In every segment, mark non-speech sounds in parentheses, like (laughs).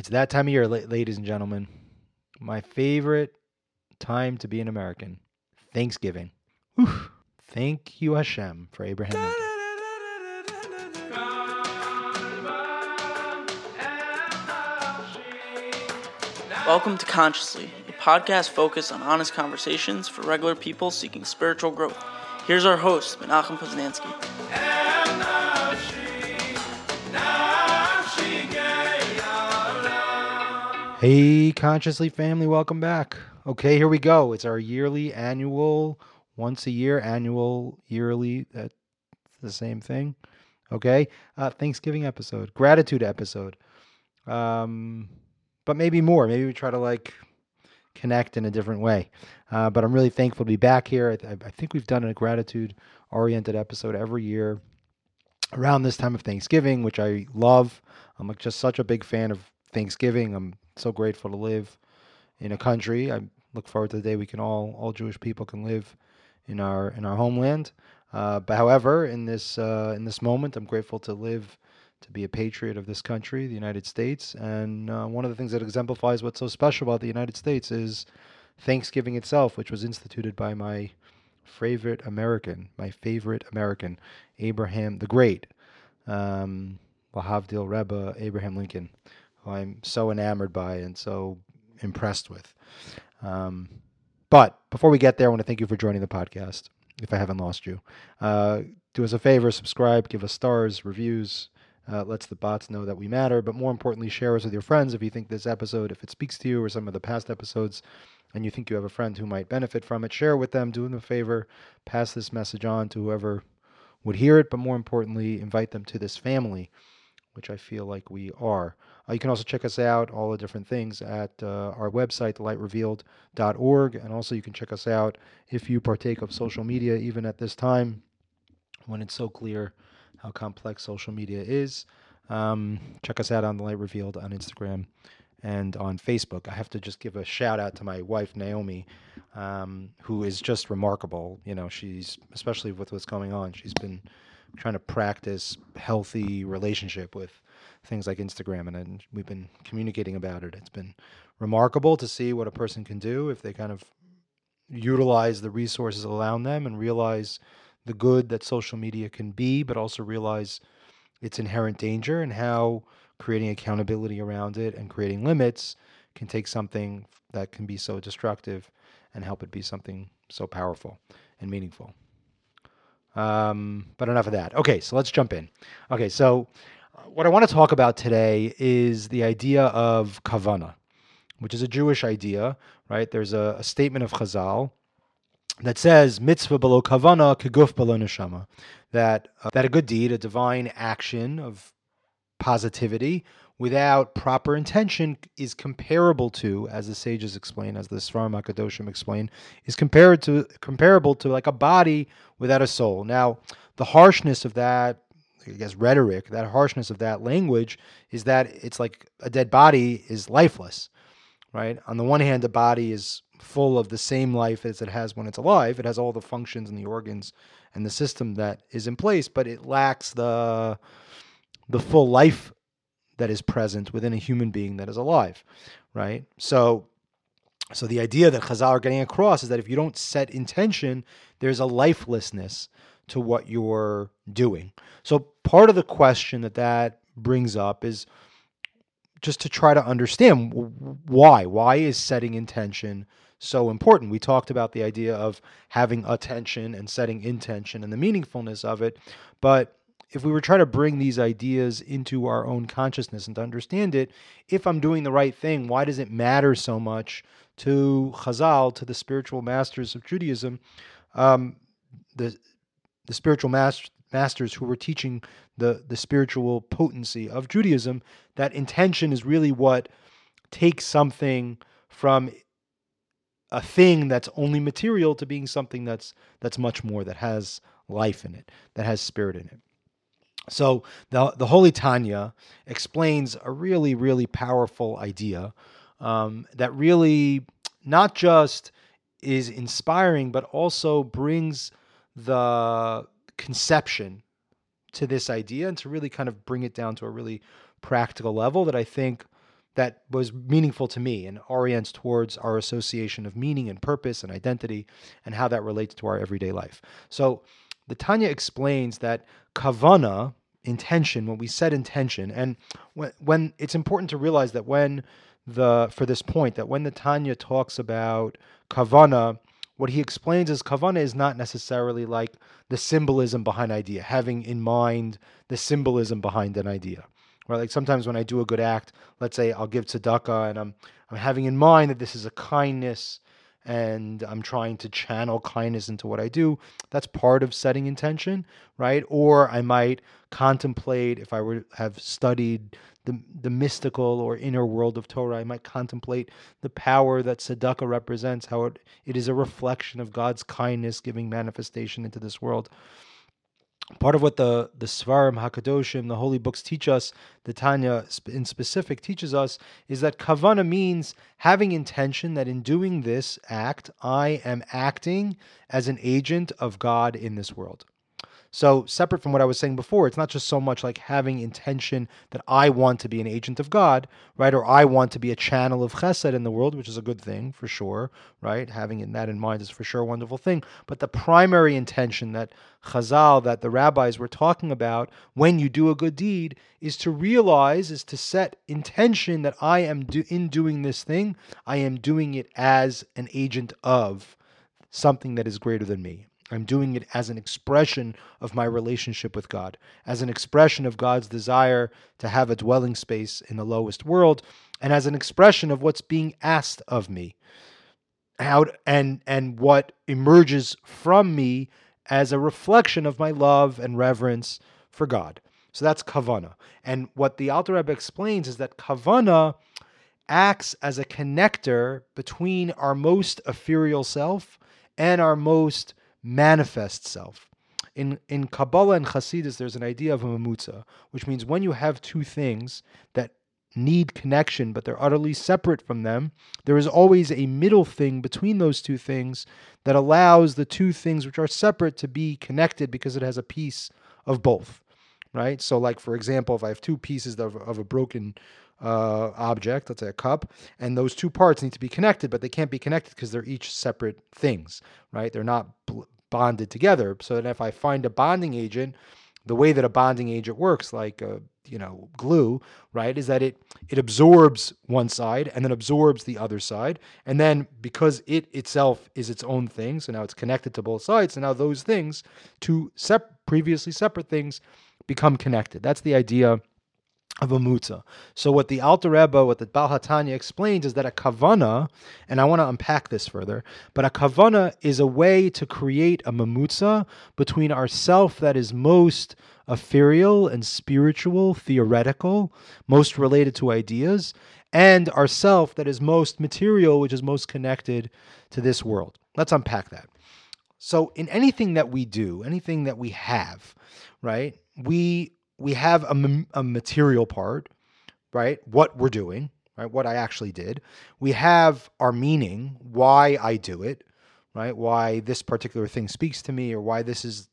It's that time of year, ladies and gentlemen. My favorite time to be an American Thanksgiving. Whew. Thank you, Hashem, for Abraham Lincoln. Welcome to Consciously, a podcast focused on honest conversations for regular people seeking spiritual growth. Here's our host, Menachem Poznanski. Hey, Consciously family, welcome back. Okay, here we go. It's our yearly, annual, once a year, annual, yearly. That's the same thing. Okay, uh, Thanksgiving episode, gratitude episode. Um, but maybe more. Maybe we try to like connect in a different way. Uh, but I'm really thankful to be back here. I, I think we've done a gratitude oriented episode every year around this time of Thanksgiving, which I love. I'm like just such a big fan of Thanksgiving. I'm so grateful to live in a country. I look forward to the day we can all all Jewish people can live in our in our homeland. Uh, but however, in this uh, in this moment, I'm grateful to live to be a patriot of this country, the United States. And uh, one of the things that exemplifies what's so special about the United States is Thanksgiving itself, which was instituted by my favorite American, my favorite American, Abraham the Great, um, Lahavdil Rebbe, Abraham Lincoln, who I'm so enamored by and so impressed with. Um, but before we get there, I want to thank you for joining the podcast. If I haven't lost you, uh, do us a favor, subscribe, give us stars, reviews. Uh, lets the bots know that we matter, but more importantly, share us with your friends if you think this episode, if it speaks to you or some of the past episodes, and you think you have a friend who might benefit from it, share it with them, do them a favor, pass this message on to whoever would hear it, but more importantly, invite them to this family, which I feel like we are. Uh, you can also check us out, all the different things, at uh, our website, thelightrevealed.org. And also, you can check us out if you partake of social media, even at this time when it's so clear how complex social media is. Um, check us out on The Light Revealed on Instagram and on Facebook. I have to just give a shout out to my wife, Naomi, um, who is just remarkable. You know, she's, especially with what's going on, she's been trying to practice healthy relationship with things like Instagram, and, and we've been communicating about it. It's been remarkable to see what a person can do if they kind of utilize the resources around them and realize the good that social media can be, but also realize its inherent danger and how creating accountability around it and creating limits can take something that can be so destructive and help it be something so powerful and meaningful. Um, but enough of that. Okay, so let's jump in. Okay, so what I want to talk about today is the idea of kavana, which is a Jewish idea, right? There's a, a statement of Chazal that says mitzvah below kavana keguf below neshama, that uh, that a good deed, a divine action of positivity without proper intention is comparable to, as the sages explain, as the Svarim Akadoshim explain, is compared to comparable to like a body without a soul. Now, the harshness of that, I guess, rhetoric, that harshness of that language is that it's like a dead body is lifeless, right? On the one hand, the body is full of the same life as it has when it's alive. It has all the functions and the organs and the system that is in place, but it lacks the the full life that is present within a human being that is alive, right? So so the idea that Chazal are getting across is that if you don't set intention, there's a lifelessness to what you're doing. So part of the question that that brings up is just to try to understand why. Why is setting intention so important? We talked about the idea of having attention and setting intention and the meaningfulness of it, but if we were trying to bring these ideas into our own consciousness and to understand it, if I'm doing the right thing, why does it matter so much to Chazal, to the spiritual masters of Judaism, um, the the spiritual mas- masters who were teaching the the spiritual potency of Judaism? That intention is really what takes something from a thing that's only material to being something that's that's much more that has life in it, that has spirit in it. So the the Holy Tanya explains a really really powerful idea um, that really not just is inspiring, but also brings the conception to this idea and to really kind of bring it down to a really practical level that I think that was meaningful to me and orients towards our association of meaning and purpose and identity and how that relates to our everyday life. So the Tanya explains that kavana, intention, when we set intention, and when, when it's important to realize that when the for this point that when the Tanya talks about kavana, what he explains is kavana is not necessarily like the symbolism behind idea, having in mind the symbolism behind an idea. Right? Like sometimes when I do a good act, let's say I'll give tzedakah and I'm I'm having in mind that this is a kindness and I'm trying to channel kindness into what I do. That's part of setting intention, right? Or I might contemplate if I were have studied the, the mystical or inner world of Torah, I might contemplate the power that tzedakah represents, how it, it is a reflection of God's kindness giving manifestation into this world part of what the the Svarim Hakadoshim, the holy books teach us, the Tanya in specific teaches us, is that kavana means having intention that in doing this act, I am acting as an agent of God in this world. So, separate from what I was saying before, it's not just so much like having intention that I want to be an agent of God, right? Or I want to be a channel of chesed in the world, which is a good thing for sure, right? Having that in mind is for sure a wonderful thing. But the primary intention that Chazal, that the rabbis were talking about when you do a good deed, is to realize, is to set intention that I am do, in doing this thing, I am doing it as an agent of something that is greater than me. I'm doing it as an expression of my relationship with God, as an expression of God's desire to have a dwelling space in the lowest world, and as an expression of what's being asked of me. How and and what emerges from me as a reflection of my love and reverence for God. So that's kavana. And what the Alter Rebbe explains is that kavana acts as a connector between our most ethereal self and our most manifest self. In, in Kabbalah and Hasidus, there's an idea of a mamutza, which means when you have two things that need connection, but they're utterly separate from them, there is always a middle thing between those two things that allows the two things which are separate to be connected because it has a piece of both. Right? So, like, for example, if I have two pieces of, of a broken uh, object, let's say a cup, and those two parts need to be connected, but they can't be connected because they're each separate things, right? They're not bl- bonded together. So that if I find a bonding agent, the way that a bonding agent works, like a, you know glue, right, is that it it absorbs one side and then absorbs the other side, and then because it itself is its own thing, so now it's connected to both sides. So now those things, two sep- previously separate things, become connected. That's the idea of a mutza. So what the Alter Rebbe, what the Bal HaTanya explains is that a kavana, and I want to unpack this further, but a kavana is a way to create a mamutza between ourself that is most ethereal and spiritual, theoretical, most related to ideas, and ourself that is most material, which is most connected to this world. Let's unpack that. So in anything that we do, anything that we have, right, we we have a, a material part, right? What we're doing, right? What I actually did. We have our meaning, why I do it, right? Why this particular thing speaks to me, or why this is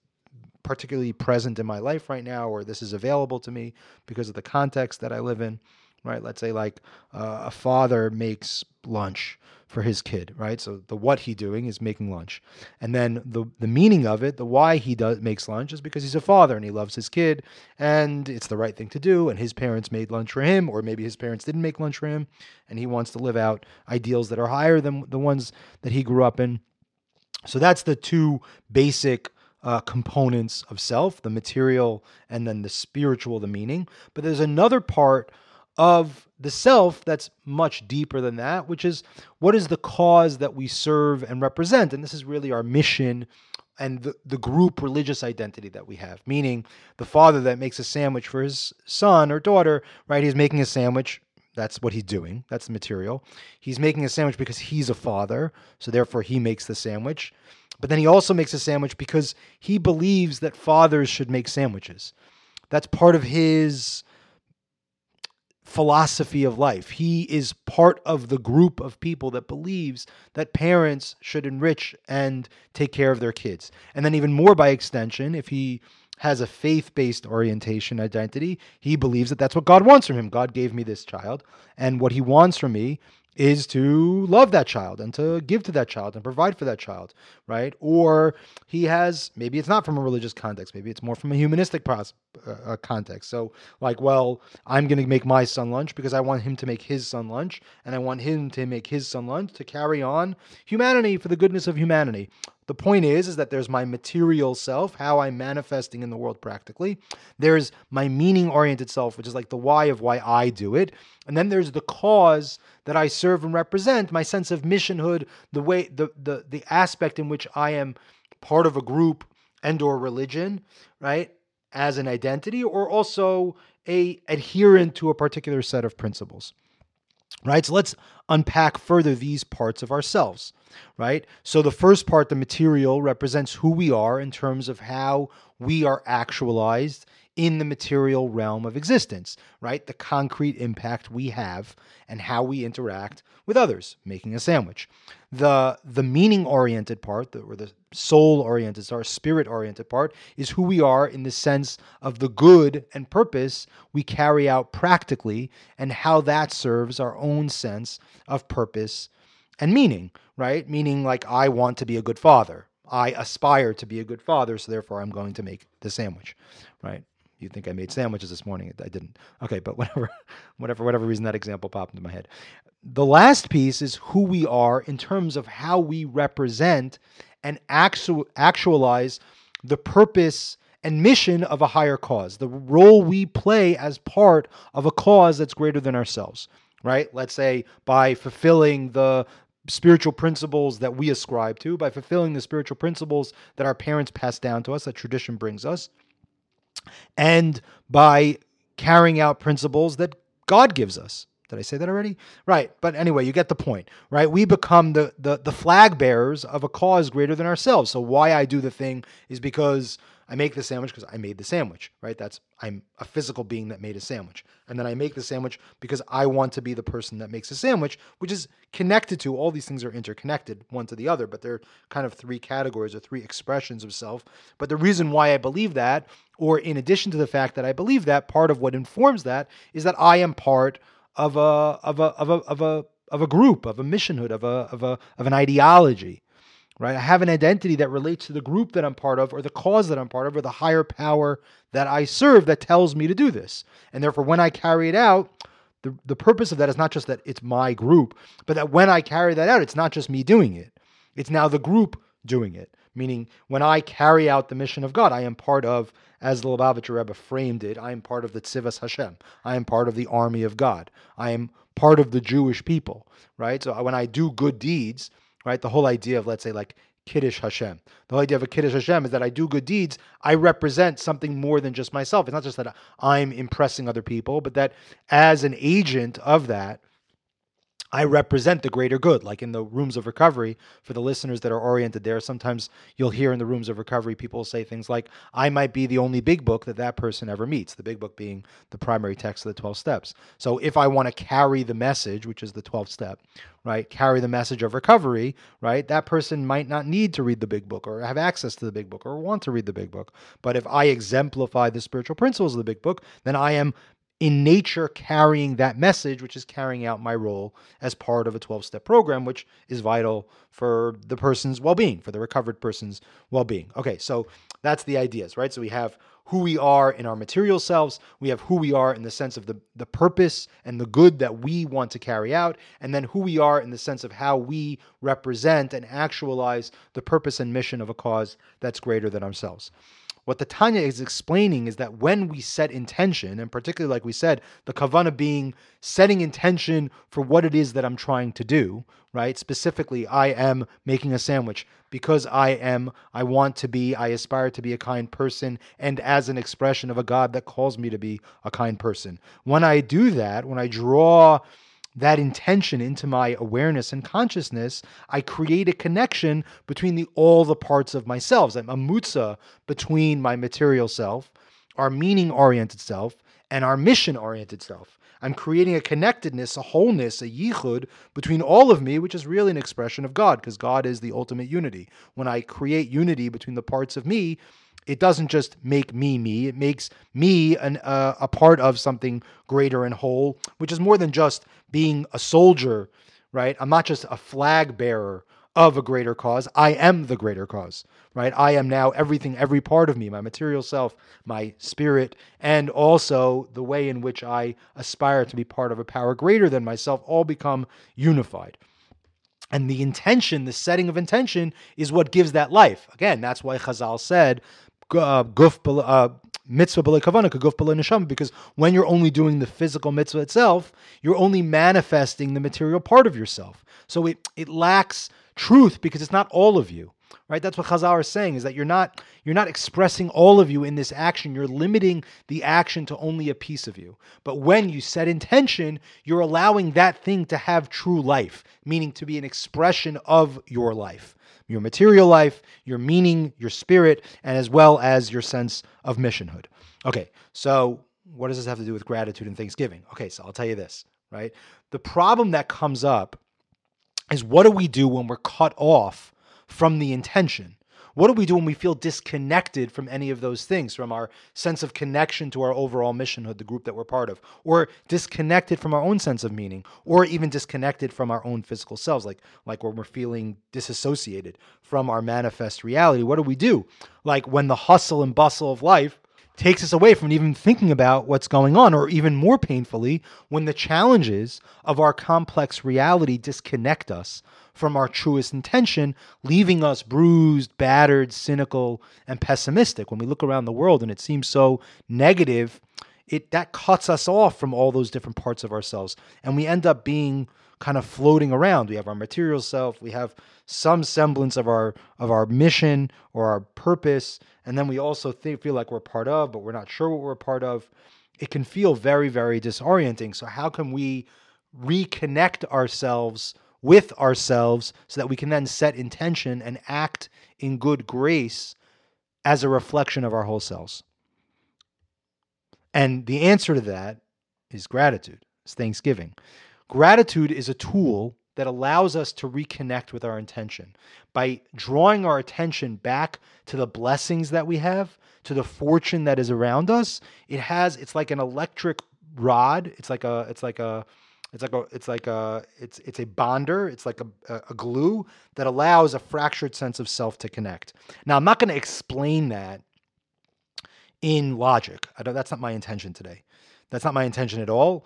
particularly present in my life right now, or this is available to me because of the context that I live in, right? Let's say like uh, a father makes lunch for his kid, right? So the what he doing is making lunch. And then the the meaning of it, the why he does makes lunch is because he's a father and he loves his kid and it's the right thing to do and his parents made lunch for him or maybe his parents didn't make lunch for him and he wants to live out ideals that are higher than the ones that he grew up in. So that's the two basic uh, components of self, the material and then the spiritual, the meaning. But there's another part of the self that's much deeper than that, which is what is the cause that we serve and represent? And this is really our mission and the, the group religious identity that we have, meaning the father that makes a sandwich for his son or daughter, right? He's making a sandwich. That's what he's doing. That's the material. He's making a sandwich because he's a father, so therefore he makes the sandwich. But then he also makes a sandwich because he believes that fathers should make sandwiches. That's part of his philosophy of life. He is part of the group of people that believes that parents should enrich and take care of their kids. And then, even more by extension, if he has a faith based orientation identity. He believes that that's what God wants from him. God gave me this child, and what he wants from me is to love that child and to give to that child and provide for that child, right? Or he has maybe it's not from a religious context, maybe it's more from a humanistic pros- uh, uh context. So, like, well, I'm going to make my son lunch because I want him to make his son lunch, and I want him to make his son lunch to carry on humanity for the goodness of humanity. The point is, is that there's my material self, how I'm manifesting in the world practically. There's my meaning-oriented self, which is like the why of why I do it, and then there's the cause that I serve and represent, my sense of missionhood, the way, the the the aspect in which I am part of a group and or religion, right, as an identity, or also a adherent to a particular set of principles right? So let's unpack further these parts of ourselves, right? So the first part, the material, represents who we are in terms of how we are actualized in the material realm of existence, right? The concrete impact we have and how we interact with others, making a sandwich. The the meaning oriented part, the, or the soul oriented, our spirit oriented part, is who we are in the sense of the good and purpose we carry out practically and how that serves our own sense of purpose and meaning, right? Meaning, like, I want to be a good father. I aspire to be a good father, so therefore I'm going to make the sandwich, right? You think I made sandwiches this morning? I didn't. Okay, but (laughs) whatever, whatever, whatever reason that example popped into my head. The last piece is who we are in terms of how we represent and actu- actualize the purpose and mission of a higher cause, the role we play as part of a cause that's greater than ourselves, right? Let's say by fulfilling the spiritual principles that we ascribe to, by fulfilling the spiritual principles that our parents passed down to us, that tradition brings us, and by carrying out principles that God gives us. Did I say that already? Right. But anyway, you get the point, right? We become the, the the flag bearers of a cause greater than ourselves. So why I do the thing is because I make the sandwich because I made the sandwich, right? That's I'm a physical being that made a sandwich. And then I make the sandwich because I want to be the person that makes a sandwich, which is connected to all these things are interconnected one to the other, but they're kind of three categories or three expressions of self. But the reason why I believe that, or in addition to the fact that I believe that, part of what informs that is that I am part of a of a of a of a of a group, of a missionhood, of a of a of an ideology. Right? I have an identity that relates to the group that I'm part of, or the cause that I'm part of, or the higher power that I serve that tells me to do this. And therefore, when I carry it out, the, the purpose of that is not just that it's my group, but that when I carry that out, it's not just me doing it. It's now the group doing it. Meaning, when I carry out the mission of God, I am part of as the Lubavitcher Rebbe framed it, I am part of the Tzivas Hashem. I am part of the army of God. I am part of the Jewish people, right? So when I do good deeds, right, the whole idea of, let's say, like Kiddush Hashem. The whole idea of a Kiddush Hashem is that I do good deeds. I represent something more than just myself. It's not just that I'm impressing other people, but that as an agent of that, I represent the greater good. Like in the rooms of recovery, for the listeners that are oriented there, sometimes you'll hear in the rooms of recovery people say things like, I might be the only big book that that person ever meets, the big book being the primary text of the 12 steps. So if I want to carry the message, which is the 12th step, right, carry the message of recovery, right, that person might not need to read the big book or have access to the big book or want to read the big book. But if I exemplify the spiritual principles of the big book, then I am in nature carrying that message, which is carrying out my role as part of a 12 step program, which is vital for the person's well being, for the recovered person's well being. Okay, so that's the ideas, right? So we have who we are in our material selves, we have who we are in the sense of the, the purpose and the good that we want to carry out, and then who we are in the sense of how we represent and actualize the purpose and mission of a cause that's greater than ourselves. What the Tanya is explaining is that when we set intention, and particularly like we said, the kavana being setting intention for what it is that I'm trying to do, right? Specifically, I am making a sandwich because I am, I want to be, I aspire to be a kind person, and as an expression of a God that calls me to be a kind person. When I do that, when I draw that intention into my awareness and consciousness, I create a connection between the all the parts of myself. I'm a mutza between my material self, our meaning oriented self, and our mission oriented self. I'm creating a connectedness, a wholeness, a yichud between all of me, which is really an expression of God, because God is the ultimate unity. When I create unity between the parts of me, it doesn't just make me me. It makes me an, uh, a part of something greater and whole, which is more than just being a soldier, right? I'm not just a flag bearer of a greater cause. I am the greater cause, right? I am now everything, every part of me, my material self, my spirit, and also the way in which I aspire to be part of a power greater than myself all become unified. And the intention, the setting of intention, is what gives that life. Again, that's why Chazal said, uh, guf uh, mitzvah b'le kavana guf b'le because when you're only doing the physical mitzvah itself, you're only manifesting the material part of yourself. So it it lacks truth because it's not all of you right? That's what chazal is saying is that you're not you're not expressing all of you in this action. You're limiting the action to only a piece of you. But when you set intention you're allowing that thing to have true life meaning to be an expression of your life your material life your meaning your spirit and as well as your sense of missionhood okay so what does this have to do with gratitude and thanksgiving okay so i'll tell you this right the problem that comes up is what do we do when we're cut off from the intention? What do we do when we feel disconnected from any of those things, from our sense of connection to our overall missionhood, the group that we're part of, or disconnected from our own sense of meaning, or even disconnected from our own physical selves, like, like when we're feeling disassociated from our manifest reality? What do we do? Like when the hustle and bustle of life takes us away from even thinking about what's going on, or even more painfully, when the challenges of our complex reality disconnect us from our truest intention, leaving us bruised, battered, cynical, and pessimistic. When we look around the world and it seems so negative, it that cuts us off from all those different parts of ourselves, and we end up being kind of floating around. We have our material self, we have some semblance of our of our mission or our purpose, and then we also think, feel like we're part of, but we're not sure what we're part of. It can feel very very disorienting. So how can we reconnect ourselves with ourselves so that we can then set intention and act in good grace as a reflection of our whole selves? And the answer to that is gratitude, it's thanksgiving. Gratitude is a tool that allows us to reconnect with our intention by drawing our attention back to the blessings that we have, to the fortune that is around us. It has it's like an electric rod. It's like a it's like a it's like a it's like a it's it's a bonder. It's like a, a glue that allows a fractured sense of self to connect. Now I'm not going to explain that in logic. That's not my intention today. That's not my intention at all.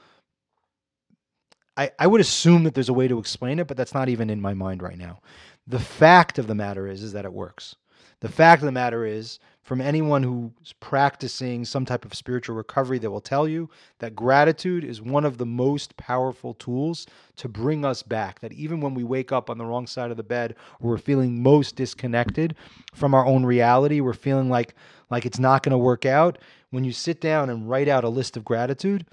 I, I would assume that there's a way to explain it, but that's not even in my mind right now. The fact of the matter is, is that it works. The fact of the matter is, from anyone who's practicing some type of spiritual recovery, that will tell you that gratitude is one of the most powerful tools to bring us back. That even when we wake up on the wrong side of the bed, we're feeling most disconnected from our own reality, we're feeling like like it's not going to work out. When you sit down and write out a list of gratitude,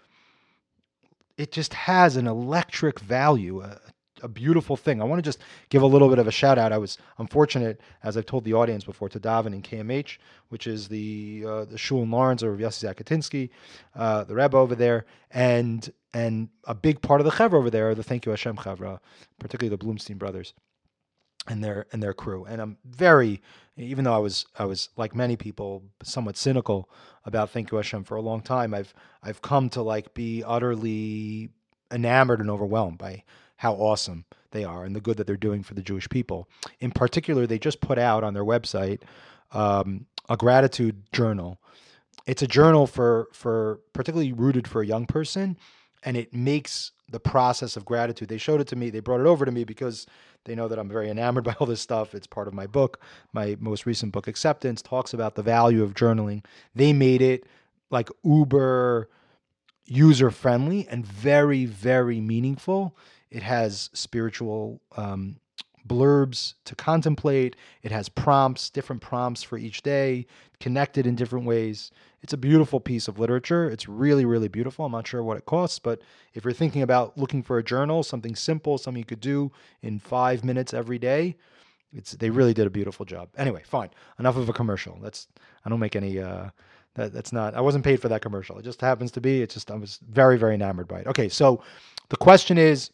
it just has an electric value, a, a beautiful thing. I want to just give a little bit of a shout out. I was unfortunate, as I've told the audience before, to daven in KMH, which is the uh, the shul in Lawrence of Yossi Zakatinsky, uh, the Rebbe over there, and and a big part of the chevra over there the Thank You Hashem chevra, particularly the Bloomstein brothers and their and their crew. And I'm very, even though I was I was like many people, somewhat cynical about Thank You Hashem for a long time. I've I've come to like be utterly enamored and overwhelmed by how awesome they are and the good that they're doing for the Jewish people. In particular, they just put out on their website um, a gratitude journal. It's a journal for for particularly rooted for a young person, and it makes the process of gratitude. They showed it to me. They brought it over to me because they know that I'm very enamored (laughs) by all this stuff. It's part of my book. My most recent book, Acceptance, talks about the value of journaling. They made it like uber user friendly and very, very meaningful. It has spiritual um, blurbs to contemplate. It has prompts, different prompts for each day, connected in different ways. It's a beautiful piece of literature. It's really, really beautiful. I'm not sure what it costs, but if you're thinking about looking for a journal, something simple, something you could do in five minutes every day, it's they really did a beautiful job. Anyway, fine. Enough of a commercial. That's I don't make any uh that, that's not I wasn't paid for that commercial. It just happens to be. It's just I was very, very enamored by it. Okay, so the question is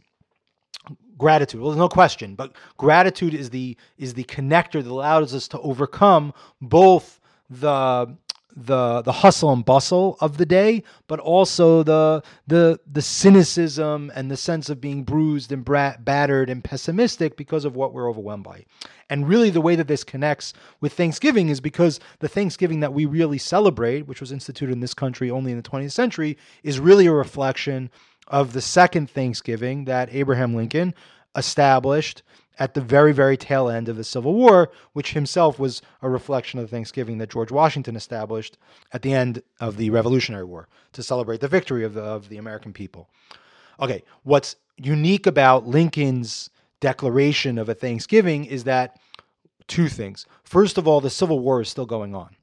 gratitude well there's no question but gratitude is the is the connector that allows us to overcome both the the the hustle and bustle of the day, but also the the the cynicism and the sense of being bruised and bra- battered and pessimistic because of what we're overwhelmed by. And really, the way that this connects with Thanksgiving is because the Thanksgiving that we really celebrate, which was instituted in this country only in the 20th century, is really a reflection of the second Thanksgiving that Abraham Lincoln established at the very, very tail end of the Civil War, which himself was a reflection of the Thanksgiving that George Washington established at the end of the Revolutionary War to celebrate the victory of the, of the American people. Okay, what's unique about Lincoln's declaration of a Thanksgiving is that two things. First of all, the Civil War is still going on.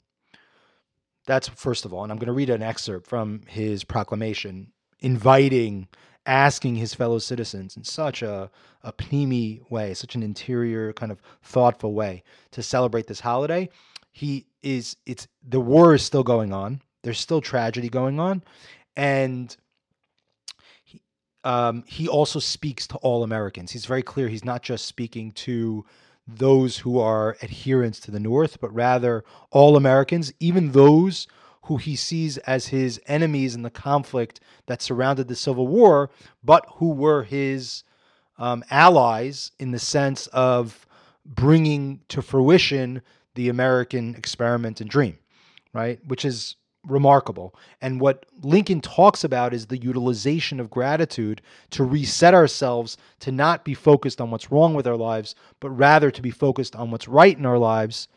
That's first of all. And I'm going to read an excerpt from his proclamation inviting asking his fellow citizens in such a, a pnimi way, such an interior, kind of thoughtful way to celebrate this holiday. He is, it's, the war is still going on. There's still tragedy going on. And he, um, he also speaks to all Americans. He's very clear. He's not just speaking to those who are adherents to the North, but rather all Americans, even those who he sees as his enemies in the conflict that surrounded the Civil War, but who were his um, allies in the sense of bringing to fruition the American experiment and dream, right? Which is remarkable. And what Lincoln talks about is the utilization of gratitude to reset ourselves to not be focused on what's wrong with our lives, but rather to be focused on what's right in our lives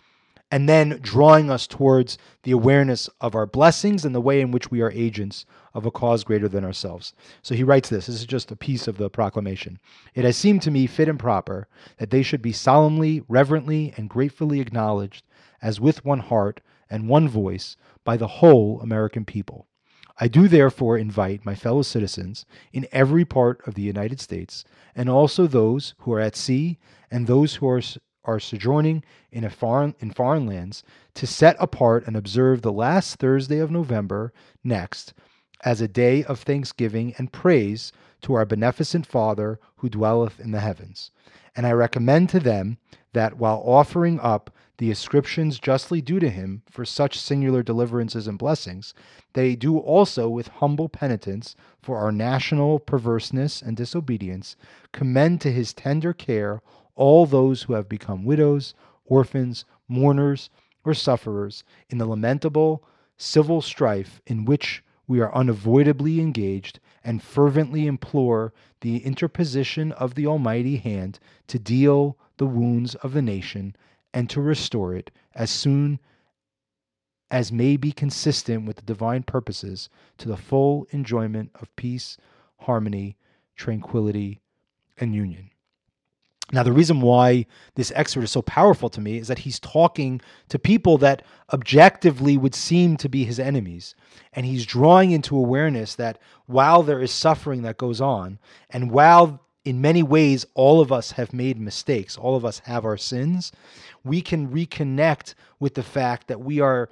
and then drawing us towards the awareness of our blessings and the way in which we are agents of a cause greater than ourselves. So he writes this. This is just a piece of the proclamation. It has seemed to me fit and proper that they should be solemnly, reverently, and gratefully acknowledged as with one heart and one voice by the whole American people. I do therefore invite my fellow citizens in every part of the United States, and also those who are at sea and those who are are sojourning in, foreign, in foreign lands to set apart and observe the last Thursday of November next as a day of thanksgiving and praise to our beneficent Father who dwelleth in the heavens. And I recommend to them that while offering up the ascriptions justly due to him for such singular deliverances and blessings, they do also with humble penitence for our national perverseness and disobedience commend to his tender care all those who have become widows, orphans, mourners, or sufferers in the lamentable civil strife in which we are unavoidably engaged, and fervently implore the interposition of the Almighty hand to deal the wounds of the nation and to restore it as soon as may be consistent with the divine purposes to the full enjoyment of peace, harmony, tranquility, and union. Now, the reason why this excerpt is so powerful to me is that he's talking to people that objectively would seem to be his enemies. And he's drawing into awareness that while there is suffering that goes on, and while in many ways all of us have made mistakes, all of us have our sins, we can reconnect with the fact that we are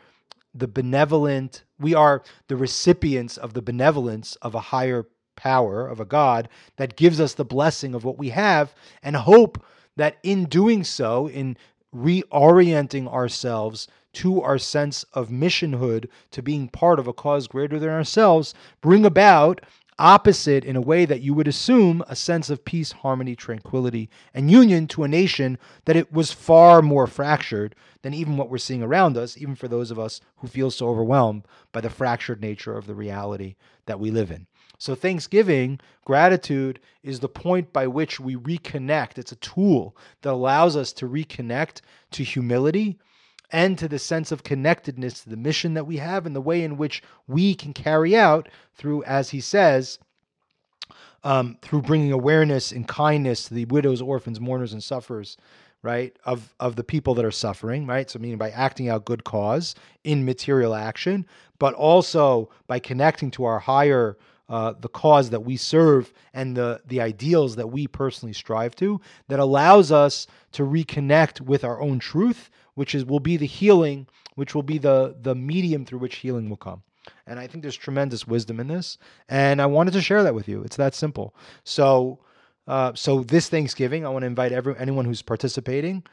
the benevolent, we are the recipients of the benevolence of a higher power of a God that gives us the blessing of what we have and hope that in doing so, in reorienting ourselves to our sense of missionhood, to being part of a cause greater than ourselves, bring about opposite in a way that you would assume a sense of peace, harmony, tranquility, and union to a nation that it was far more fractured than even what we're seeing around us, even for those of us who feel so overwhelmed by the fractured nature of the reality that we live in. So, Thanksgiving, gratitude, is the point by which we reconnect. It's a tool that allows us to reconnect to humility and to the sense of connectedness to the mission that we have and the way in which we can carry out through, as he says, um, through bringing awareness and kindness to the widows, orphans, mourners, and sufferers, right, of, of the people that are suffering, right? So, meaning by acting out good cause in material action, but also by connecting to our higher uh, the cause that we serve and the the ideals that we personally strive to that allows us to reconnect with our own truth which is will be the healing which will be the the medium through which healing will come. And i think there's tremendous wisdom in this and i wanted to share that with you. It's that simple. So uh, so this thanksgiving i want to invite every anyone who's participating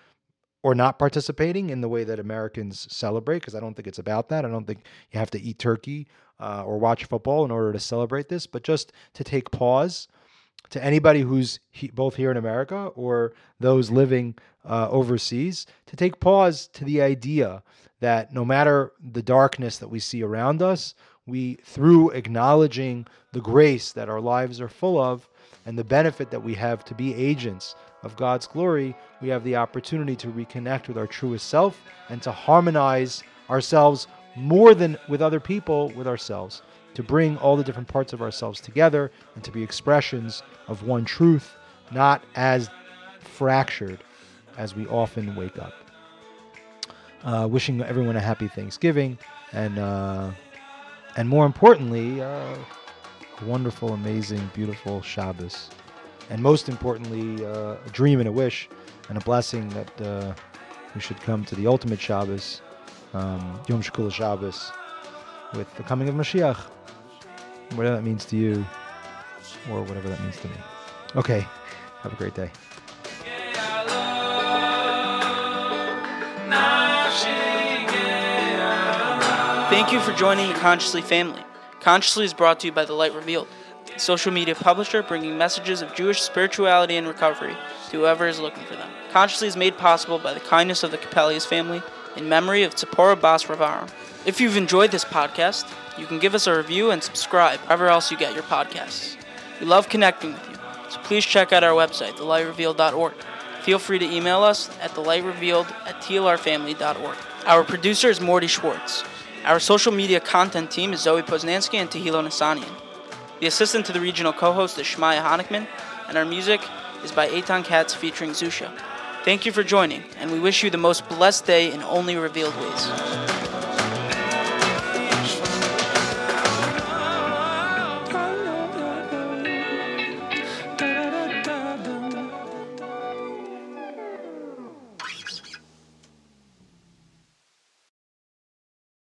or not participating in the way that Americans celebrate, because I don't think it's about that. I don't think you have to eat turkey uh, or watch football in order to celebrate this, but just to take pause to anybody who's he, both here in America or those living uh, overseas to take pause to the idea that no matter the darkness that we see around us, we, through acknowledging the grace that our lives are full of and the benefit that we have to be agents of God's glory, we have the opportunity to reconnect with our truest self and to harmonize ourselves more than with other people, with ourselves, to bring all the different parts of ourselves together and to be expressions of one truth, not as fractured as we often wake up. Uh, wishing everyone a happy Thanksgiving and uh, and more importantly, uh, wonderful, amazing, beautiful Shabbos, and most importantly, uh, a dream and a wish and a blessing that uh, we should come to the ultimate Shabbos, um, Yom Shekulah Shabbos, with the coming of Mashiach, whatever that means to you, or whatever that means to me. Okay, have a great day. Thank you for joining the Consciously family. Consciously is brought to you by The Light Revealed, social media publisher bringing messages of Jewish spirituality and recovery to whoever is looking for them. Consciously is made possible by the kindness of the Capellius family in memory of Tzipora Bas Ravaram. If you've enjoyed this podcast, you can give us a review and subscribe wherever else you get your podcasts. We love connecting with you, so please check out our website, thelightrevealed.org. Feel free to email us at thelightrevealed at tlrfamily.org. Our producer is Mordy Schwartz. Our social media content team is Zoe Poznanski and Tahilo Nasanian. The assistant to the regional co-host is Shmaya Honickman, and our music is by Eitan Katz featuring Zusha. Thank you for joining, and we wish you the most blessed day in only revealed ways.